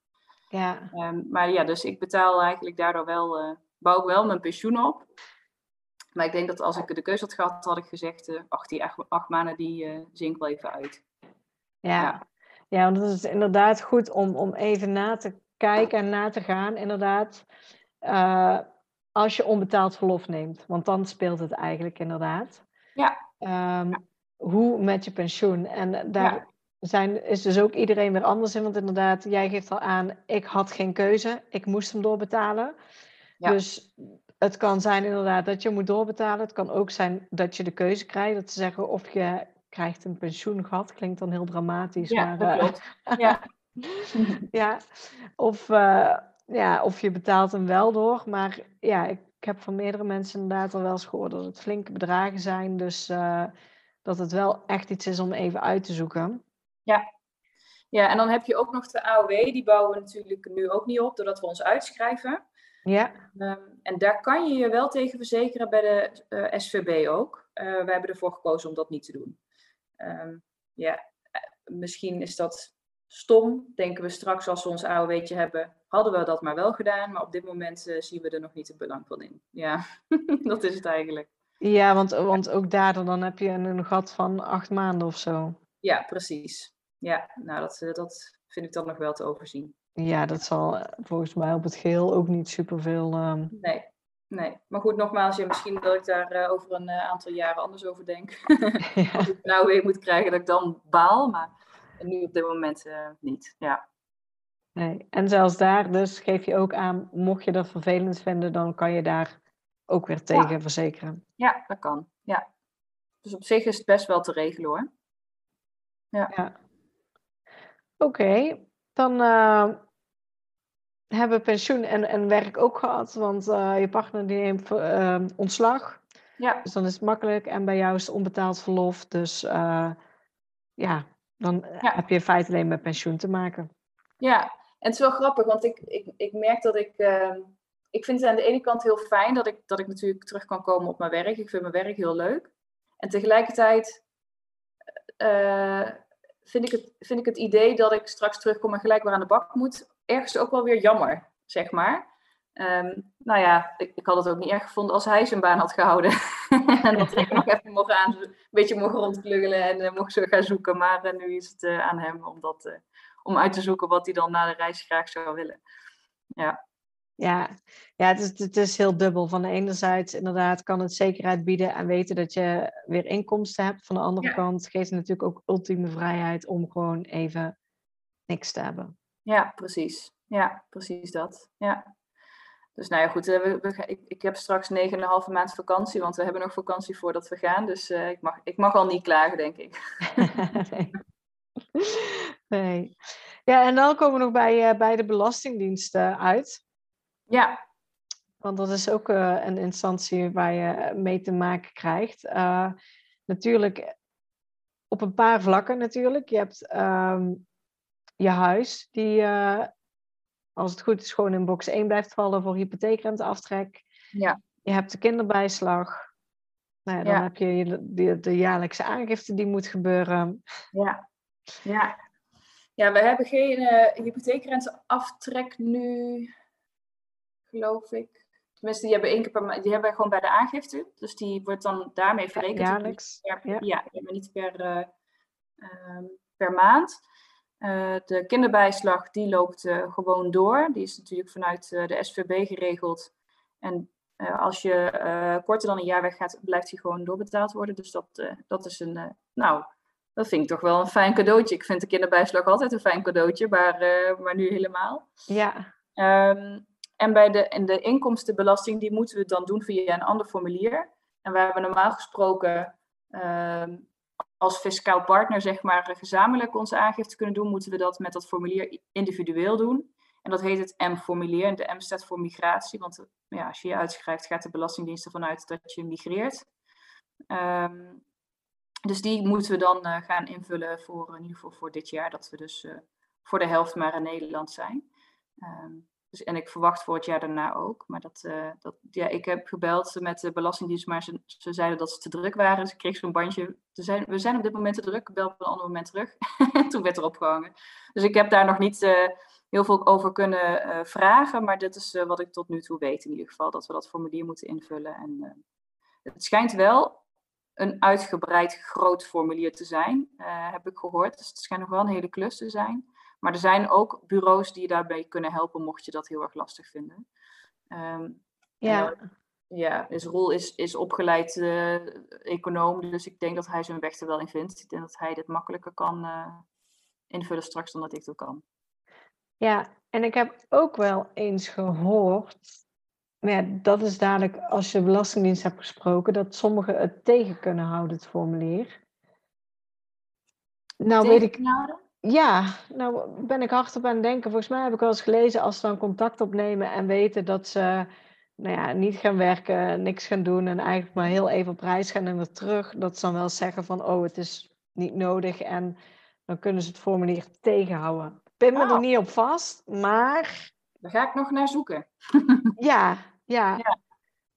Ja. Um, maar ja, dus ik betaal eigenlijk daardoor wel, uh, bouw ik wel mijn pensioen op. Maar ik denk dat als ik de keuze had gehad, had ik gezegd, uh, ach, die acht, acht maanden, die uh, zink wel even uit. Ja. ja, ja. want het is inderdaad goed om, om even na te kijken en na te gaan, inderdaad. als je onbetaald verlof neemt, want dan speelt het eigenlijk inderdaad. Ja. Um, ja. Hoe met je pensioen. En daar zijn, is dus ook iedereen weer anders in. Want inderdaad, jij geeft al aan, ik had geen keuze. Ik moest hem doorbetalen. Ja. Dus het kan zijn inderdaad dat je moet doorbetalen. Het kan ook zijn dat je de keuze krijgt. Dat ze zeggen of je krijgt een pensioengat. Klinkt dan heel dramatisch. Ja, maar, dat uh, ja. ja. Of, uh, ja, of je betaalt hem wel door. Maar ja, ik ik heb van meerdere mensen inderdaad al wel eens gehoord dat het flinke bedragen zijn. Dus uh, dat het wel echt iets is om even uit te zoeken. Ja. ja, en dan heb je ook nog de AOW. Die bouwen we natuurlijk nu ook niet op, doordat we ons uitschrijven. Ja. Um, en daar kan je je wel tegen verzekeren bij de uh, SVB ook. Uh, we hebben ervoor gekozen om dat niet te doen. Um, ja, misschien is dat stom, denken we straks als we ons AOW'tje hebben, hadden we dat maar wel gedaan. Maar op dit moment uh, zien we er nog niet het belang van in. Ja, dat is het eigenlijk. Ja, want, want ook daardoor dan heb je een gat van acht maanden of zo. Ja, precies. Ja, nou dat, eh, dat vind ik dan nog wel te overzien. Ja, dat zal eh, volgens mij op het geheel ook niet superveel... Um... Nee, nee. Maar goed, nogmaals, ja, misschien dat ik daar uh, over een uh, aantal jaren anders over denk. ja. Als ik nou weer moet krijgen dat ik dan baal, maar nu op dit moment uh, niet. Ja. Nee. En zelfs daar dus geef je ook aan, mocht je dat vervelend vinden, dan kan je daar ook weer tegen ja. verzekeren. Ja, dat kan. Ja. Dus op zich is het best wel te regelen hoor. Ja. ja. Oké, okay. dan uh, hebben we pensioen en, en werk ook gehad, want uh, je partner die neemt uh, ontslag. Ja. Dus dan is het makkelijk en bij jou is het onbetaald verlof. Dus ja, dan ja. heb je in feite alleen met pensioen te maken. Ja, en het is wel grappig, want ik, ik, ik merk dat ik. Ik vind het aan de ene kant heel fijn dat ik, dat ik natuurlijk terug kan komen op mijn werk. Ik vind mijn werk heel leuk. En tegelijkertijd uh, vind, ik het, vind ik het idee dat ik straks terugkom en gelijk weer aan de bak moet, ergens ook wel weer jammer, zeg maar. Um, nou ja, ik, ik, had het ook niet erg gevonden als hij zijn baan had gehouden. en dat ik nog even mocht aan, een beetje mocht rondklungelen en uh, mocht zo gaan zoeken. Maar uh, nu is het uh, aan hem om, dat, om uit te zoeken wat hij dan na de reis graag zou willen. Ja, ja, ja het, is, het is heel dubbel. Van de ene zijde inderdaad kan het zekerheid bieden en weten dat je weer inkomsten hebt. Van de andere ja. kant geeft het natuurlijk ook ultieme vrijheid om gewoon even niks te hebben. Ja, precies. Ja, precies dat. Ja. Dus nou ja, goed. We, we, ik, ik, heb straks 9,5 maand vakantie, want we hebben nog vakantie voordat we gaan. Dus uh, ik, mag, ik mag al niet klagen, denk ik. nee. nee. Ja, en dan komen we nog bij, uh, bij de Belastingdienst uh, uit. Ja. Want dat is ook een instantie waar je mee te maken krijgt. natuurlijk op een paar vlakken natuurlijk. Je hebt um, je huis, die als het goed is, gewoon in box 1 blijft vallen voor hypotheekrenteaftrek. Ja. Je hebt de kinderbijslag. Nou ja, dan Ja. heb je de, de, de jaarlijkse aangifte die moet gebeuren. Ja. Ja. Ja, we hebben geen uh, hypotheekrenteaftrek nu, geloof ik. Tenminste, die hebben één keer per maand, die hebben we gewoon bij de aangifte. Dus die wordt dan daarmee verrekend. jaarlijks, Per, ja. ja. maar niet per, uh, um, per maand. Uh, de kinderbijslag die loopt uh, gewoon door. Die is natuurlijk vanuit de SVB geregeld. En als je korter dan een jaar weggaat, blijft die gewoon doorbetaald worden. Dus dat, dat is een, nou, dat vind ik toch wel een fijn cadeautje. Ik vind de kinderbijslag altijd een fijn cadeautje, maar, maar nu helemaal. Ja. Um, en bij de, en de inkomstenbelasting, die moeten we dan doen via een ander formulier. En we hebben normaal gesproken um, als fiscaal partner zeg maar gezamenlijk onze aangifte kunnen doen, moeten we dat met dat formulier individueel doen. En dat heet het M-formulier. En de M staat voor migratie, want ja, als je je uitschrijft, gaat de Belastingdienst ervan uit dat je migreert. Um, dus die moeten we dan uh, gaan invullen voor in ieder geval voor dit jaar, dat we dus uh, voor de helft maar in Nederland zijn. Um, dus, en ik verwacht voor het jaar daarna ook. Maar dat, uh, dat, ja, ik heb gebeld met de Belastingdienst, maar ze, ze zeiden dat ze te druk waren. Dus ik kreeg zo'n bandje. Zijn, we zijn op dit moment te druk, bel op een ander moment terug. Toen werd er opgehangen. Dus ik heb daar nog niet uh, heel veel over kunnen uh, vragen. Maar dit is wat ik tot nu toe weet in ieder geval. Dat we dat formulier moeten invullen. En het schijnt wel een uitgebreid groot formulier te zijn, heb ik gehoord. Dus het schijnt nog wel een hele klus te zijn. Maar er zijn ook bureaus die je daarbij kunnen helpen, mocht je dat heel erg lastig vinden. Um, ja. Dan, ja, dus Roel is, is opgeleid uh, econoom, dus ik denk dat hij zijn weg er wel in vindt. Ik denk dat hij dit makkelijker kan uh, invullen straks dan dat ik dat kan. Ja, en ik heb ook wel eens gehoord, maar ja, dat is dadelijk als je Belastingdienst hebt gesproken, dat sommigen het tegen kunnen houden, het formulier. Nou, weet ik. Houden? Ja, nou ben ik hardop aan het denken. Volgens mij heb ik wel eens gelezen als ze dan contact opnemen en weten dat ze nou ja, niet gaan werken, niks gaan doen en eigenlijk maar heel even op reis gaan en weer terug, dat ze dan wel zeggen van, oh, het is niet nodig en dan kunnen ze het formulier tegenhouden. Pin me er niet op vast, maar Daar ga ik nog naar zoeken. ja, ja. Ja.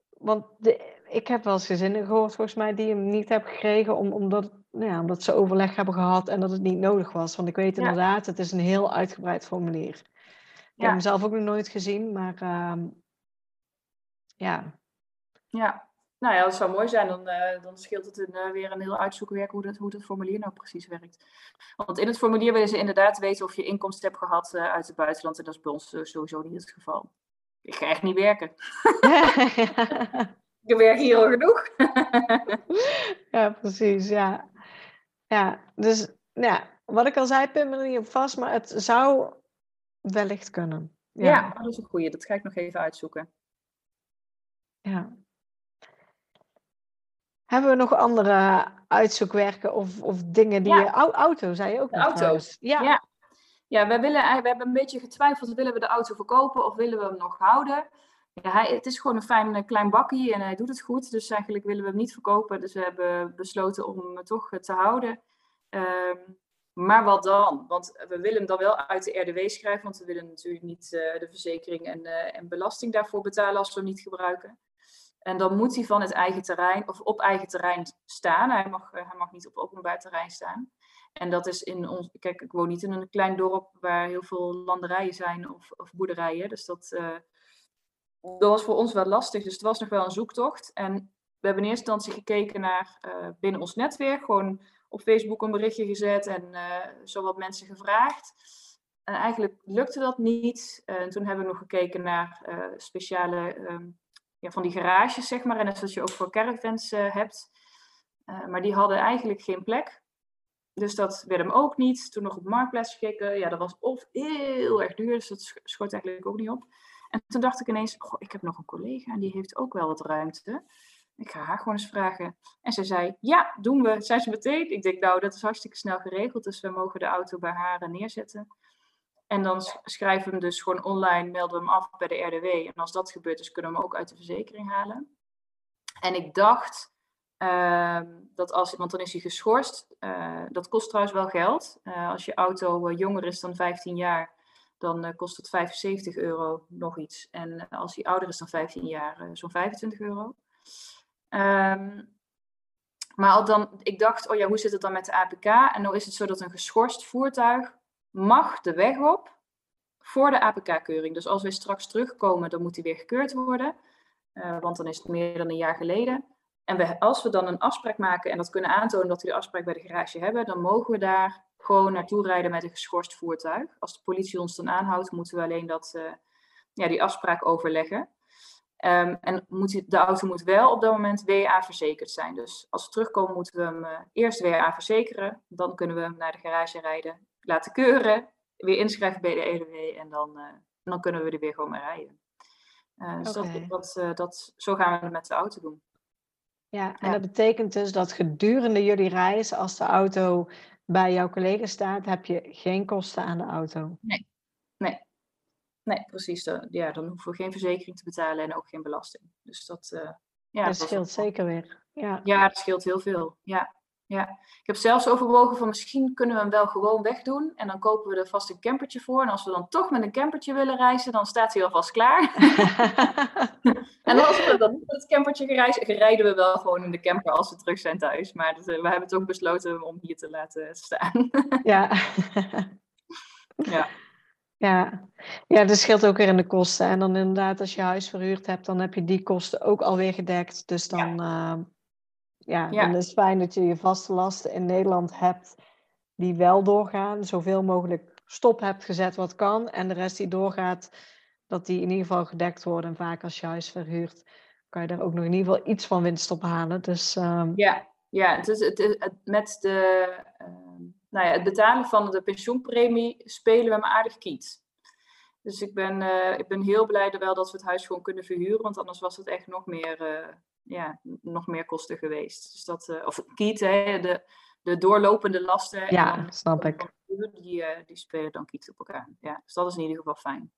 Want de, ik heb wel eens gezinnen gehoord, volgens mij, die hem niet hebben gekregen om, omdat, nou ja, omdat ze overleg hebben gehad en dat het niet nodig was. Want ik weet Ja. inderdaad, het is een heel uitgebreid formulier. Ik Ja. heb hem zelf ook nog nooit gezien, maar ehm, ja. Ja. Nou ja, dat zou mooi zijn. Dan, eh, dan scheelt het een, eh, weer een heel uitzoekwerk hoe dat, hoe dat formulier nou precies werkt. Want in het formulier willen ze inderdaad weten of je inkomsten hebt gehad eh, uit het buitenland. En dat is bij ons sowieso niet het geval. Ik ga echt niet werken. Ik werk hier al genoeg. ja, precies, ja. Ja, dus ja, wat ik al zei, pin me er niet op vast, maar het zou wellicht kunnen. ja. dat is een goeie. Dat ga ik nog even uitzoeken. Ja. Hebben we nog andere uitzoekwerken of, of dingen die Ja. je... Au- auto, zei je ook De nog auto. trouwens. Ja. Ja. Ja, wij, willen, eigenlijk- we hebben een beetje getwijfeld. Willen we de auto verkopen of willen we hem nog houden? Ja, hij, het is gewoon een fijn eh, klein bakkie en hij doet het goed. Dus eigenlijk willen we hem niet verkopen. Dus we hebben besloten om hem toch eh, te houden. Ehm, maar wat dan? Want we willen hem dan wel uit de RDW schrijven. Want we willen natuurlijk niet eh, de verzekering en, en belasting daarvoor betalen als we hem niet gebruiken. En dan moet hij van het eigen terrein of op eigen terrein staan. Hij mag, hij mag niet op openbaar terrein staan. En dat is in ons. Kijk, ik woon niet in een klein dorp waar heel veel landerijen zijn of, of boerderijen. Dus dat, dat was voor ons wel lastig. Dus het was nog wel een zoektocht. En we hebben in eerste instantie gekeken naar eh, binnen ons netwerk. Gewoon op Facebook een berichtje gezet en eh zo wat mensen gevraagd. En eigenlijk lukte dat niet. En toen hebben we nog gekeken naar eh, speciale ehm, ja, van die garages, zeg maar. En dat je ook voor caravans hebt. Maar die hadden eigenlijk geen plek. Dus dat werd hem ook niet. Toen nog op Marktplaats gekeken. Ja, dat was of heel erg duur. Dus dat sch- schoot eigenlijk ook niet op. En toen dacht ik ineens, goh, ik heb nog een collega en die heeft ook wel wat ruimte. Ik ga haar gewoon eens vragen. En ze zei, ja, doen we. Zei ze meteen. Ik denk, nou, dat is hartstikke snel geregeld. Dus we mogen de auto bij haar eh, neerzetten. En dan sch- schrijven we hem dus gewoon online, melden we hem af bij de RDW. En als dat gebeurt, dus kunnen we hem ook uit de verzekering halen. En ik dacht ehm, dat als, want dan is hij geschorst. eh, dat kost trouwens wel geld. Eh, als je auto jonger is dan 15 jaar, dan eh, kost het 75 euro nog iets. En eh, als hij ouder is dan 15 jaar, eh, zo'n 25 euro. Ehm, maar al dan, ik dacht, oh ja, hoe zit het dan met de APK? En nu is het zo dat een geschorst voertuig mag de weg op voor de APK-keuring. Dus als wij straks terugkomen, dan moet hij weer gekeurd worden. want dan is het meer dan een jaar geleden. En we, als we dan een afspraak maken en dat kunnen aantonen dat we de afspraak bij de garage hebben, dan mogen we daar gewoon naartoe rijden met een geschorst voertuig. Als de politie ons dan aanhoudt, moeten we alleen dat, eh, ja, die afspraak overleggen. Ehm, en moet de auto moet wel op dat moment WA verzekerd zijn. Dus als we terugkomen, moeten we hem eh, eerst WA verzekeren. Dan kunnen we hem naar de garage rijden, laten keuren, weer inschrijven bij de EDW en dan, eh, dan kunnen we er weer gewoon mee rijden. Dus dat, dat, dat, zo gaan we het met de auto doen. Ja, en Ja. dat betekent dus dat gedurende jullie reis, als de auto bij jouw collega staat, heb je geen kosten aan de auto. Nee, precies. Dan, ja, dan hoeven we geen verzekering te betalen en ook geen belasting. Dus dat, eh, ja, dat was scheelt zeker weer. Ja. Ja, dat scheelt heel veel. Ja, ja. Ik heb zelfs overwogen van misschien kunnen we hem wel gewoon wegdoen. En dan kopen we er vast een campertje voor. En als we dan toch met een campertje willen reizen, dan staat hij alvast klaar. en als we dan niet met het campertje reizen, rijden we wel gewoon in de camper als we terug zijn thuis. Maar dat, eh, we hebben toch besloten om hier te laten staan. ja. ja. Ja. ja, dat scheelt ook weer in de kosten. En dan inderdaad, als je huis verhuurd hebt, dan heb je die kosten ook alweer gedekt. Dus dan, ja. ja, Ja. dan is het fijn dat je je vaste lasten in Nederland hebt die wel doorgaan. Zoveel mogelijk stop hebt gezet wat kan. En de rest die doorgaat, dat die in ieder geval gedekt worden. En vaak als je huis verhuurt, kan je daar ook nog in ieder geval iets van winst op halen. Dus ehm, Ja, ja het is, het, is- het, met de, ehm, nou ja, het betalen van de pensioenpremie spelen we hem aardig kiet. Dus ik ben, eh, ik ben heel blij wel dat we het huis gewoon kunnen verhuren, want anders was het echt nog meer, eh, ja, nog meer kosten geweest. Dus dat, eh, of kiet, hè, de, de doorlopende lasten Ja, en dan snap ik. die, die spelen dan kiet op elkaar. Ja, dus dat is in ieder geval fijn.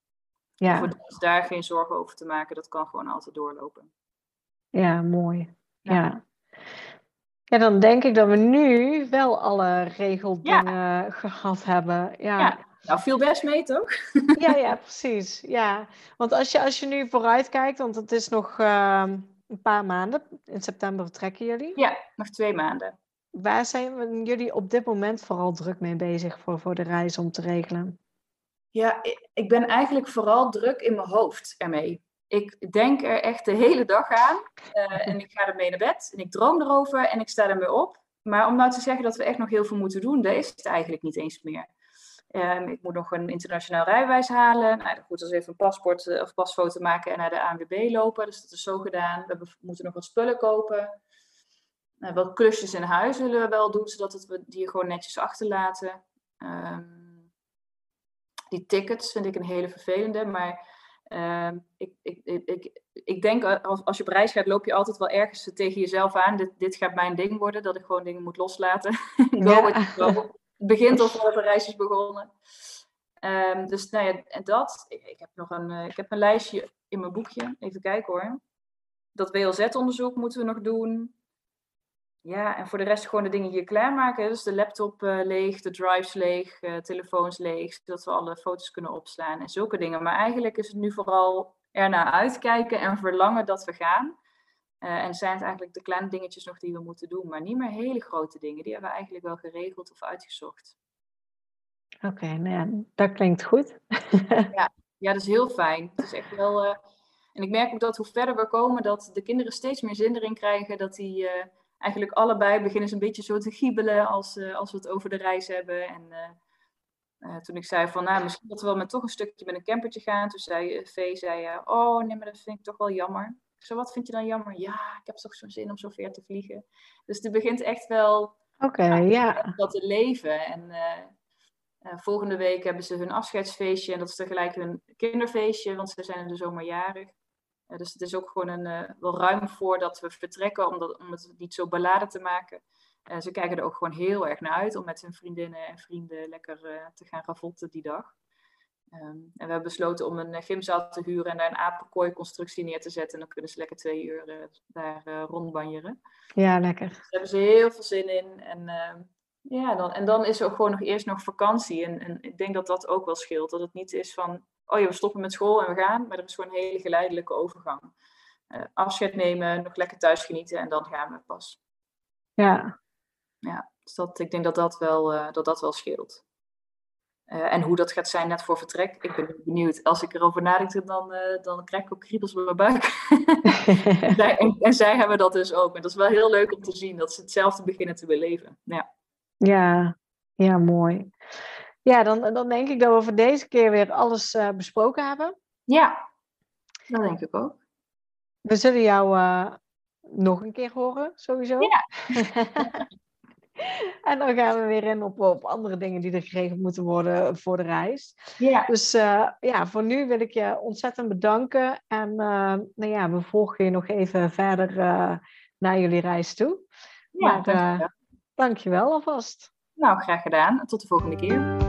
Ja. Voor dus daar geen zorgen over te maken, dat kan gewoon altijd doorlopen. Ja, mooi. Ja. ja. dan denk ik dat we nu wel alle regeldingen gehad hebben. Ja. ja. Nou, viel best mee, toch? ja, ja, precies. Ja. Want als je, als je nu vooruit kijkt, want het is nog ehm, een paar maanden. In september vertrekken jullie. Ja, nog twee maanden. Waar zijn jullie op dit moment vooral druk mee bezig voor, voor de reis om te regelen? Ja, ik ben eigenlijk vooral druk in mijn hoofd ermee. Ik denk er echt de hele dag aan uh, en ik ga ermee naar bed en ik droom erover en ik sta ermee op. Maar om nou te zeggen dat we echt nog heel veel moeten doen, dat is het eigenlijk niet eens meer. Um, ik moet nog een internationaal rijbewijs halen. Nou, goed, als even een paspoort uh, of pasfoto maken en naar de ANWB lopen. Dus dat is zo gedaan. We moeten nog wat spullen kopen. Uh, wat klusjes in huis zullen we wel doen, zodat we die gewoon netjes achterlaten. Um, die tickets vind ik een hele vervelende, maar uh, ik, ik, ik, ik, denk als, als je op reis gaat, loop je altijd wel ergens tegen jezelf aan. Dit, dit gaat mijn ding worden, dat ik gewoon dingen moet loslaten. go Het begint al voordat de reis is begonnen. Um, dus nou ja, en dat. Ik, ik, heb nog een, uh, ik heb een lijstje in mijn boekje. Even kijken hoor. Dat WLZ-onderzoek moeten we nog doen. Ja, en voor de rest gewoon de dingen hier klaarmaken. Dus de laptop uh, leeg, de drives leeg, uh, telefoons leeg, zodat we alle foto's kunnen opslaan en zulke dingen. Maar eigenlijk is het nu vooral ernaar uitkijken en verlangen dat we gaan. Uh, en zijn het eigenlijk de kleine dingetjes nog die we moeten doen, maar niet meer hele grote dingen. Die hebben we eigenlijk wel geregeld of uitgezocht. Oké, nou ja, dat klinkt goed. ja, ja, dat is heel fijn. Het is echt wel. en ik merk ook dat hoe verder we komen, dat de kinderen steeds meer zin erin krijgen. Dat die eigenlijk allebei beginnen ze een beetje zo te giebelen als, uh, als we het over de reis hebben. En uh, toen ik zei van, nou, misschien dat we wel met toch een stukje met een campertje gaan. Toen zei Vee, zei, oh nee, maar dat vind ik toch wel jammer. Ik zei, wat vind je dan jammer? Ja, ik heb toch zo'n zin om zo ver te vliegen. Dus het begint echt wel okay, ja. dat te leven. En volgende week hebben ze hun afscheidsfeestje. En dat is tegelijk hun kinderfeestje, want ze zijn in de zomer jarig dus het is ook gewoon een, uh, wel ruim voordat we vertrekken, om, dat, om het niet zo beladen te maken. Uh, ze kijken er ook gewoon heel erg naar uit om met hun vriendinnen en vrienden lekker te gaan ravotten die dag. Um, en we hebben besloten om een gymzaal te huren en daar een apenkooi-constructie neer te zetten. En dan kunnen ze lekker twee uur daar rondbanjeren. Ja, lekker. Dus daar hebben ze heel veel zin in. En, ehm, ja, dan, en dan is er ook gewoon nog eerst nog vakantie. En, en ik denk dat dat ook wel scheelt. Dat het niet is van oh ja, we stoppen met school en we gaan. Maar er is gewoon een hele geleidelijke overgang. Uh, afscheid nemen, nog lekker thuis genieten en dan gaan we pas. Ja. Ja, dus dat, ik denk dat dat wel, uh, dat dat wel scheelt. Uh, en hoe dat gaat zijn net voor vertrek, ik ben benieuwd. Als ik erover nadenk, dan, dan krijg ik ook kriebels bij mijn buik. en, zij, en, en, zij hebben dat dus ook. En dat is wel heel leuk om te zien, dat ze hetzelfde beginnen te beleven. Ja, ja, ja mooi. Ja, dan, dan denk ik dat we voor deze keer weer alles uh, besproken hebben. Ja, dat denk ik ook. We zullen jou uh, nog een keer horen, sowieso. Ja. en dan gaan we weer in op, op andere dingen die er geregeld moeten worden voor de reis. Ja. Dus uh, ja, voor nu wil ik je ontzettend bedanken. En nou ja, we volgen je nog even verder naar jullie reis toe. Ja, maar, dankjewel. dankjewel alvast. Nou, graag gedaan. Tot de volgende keer.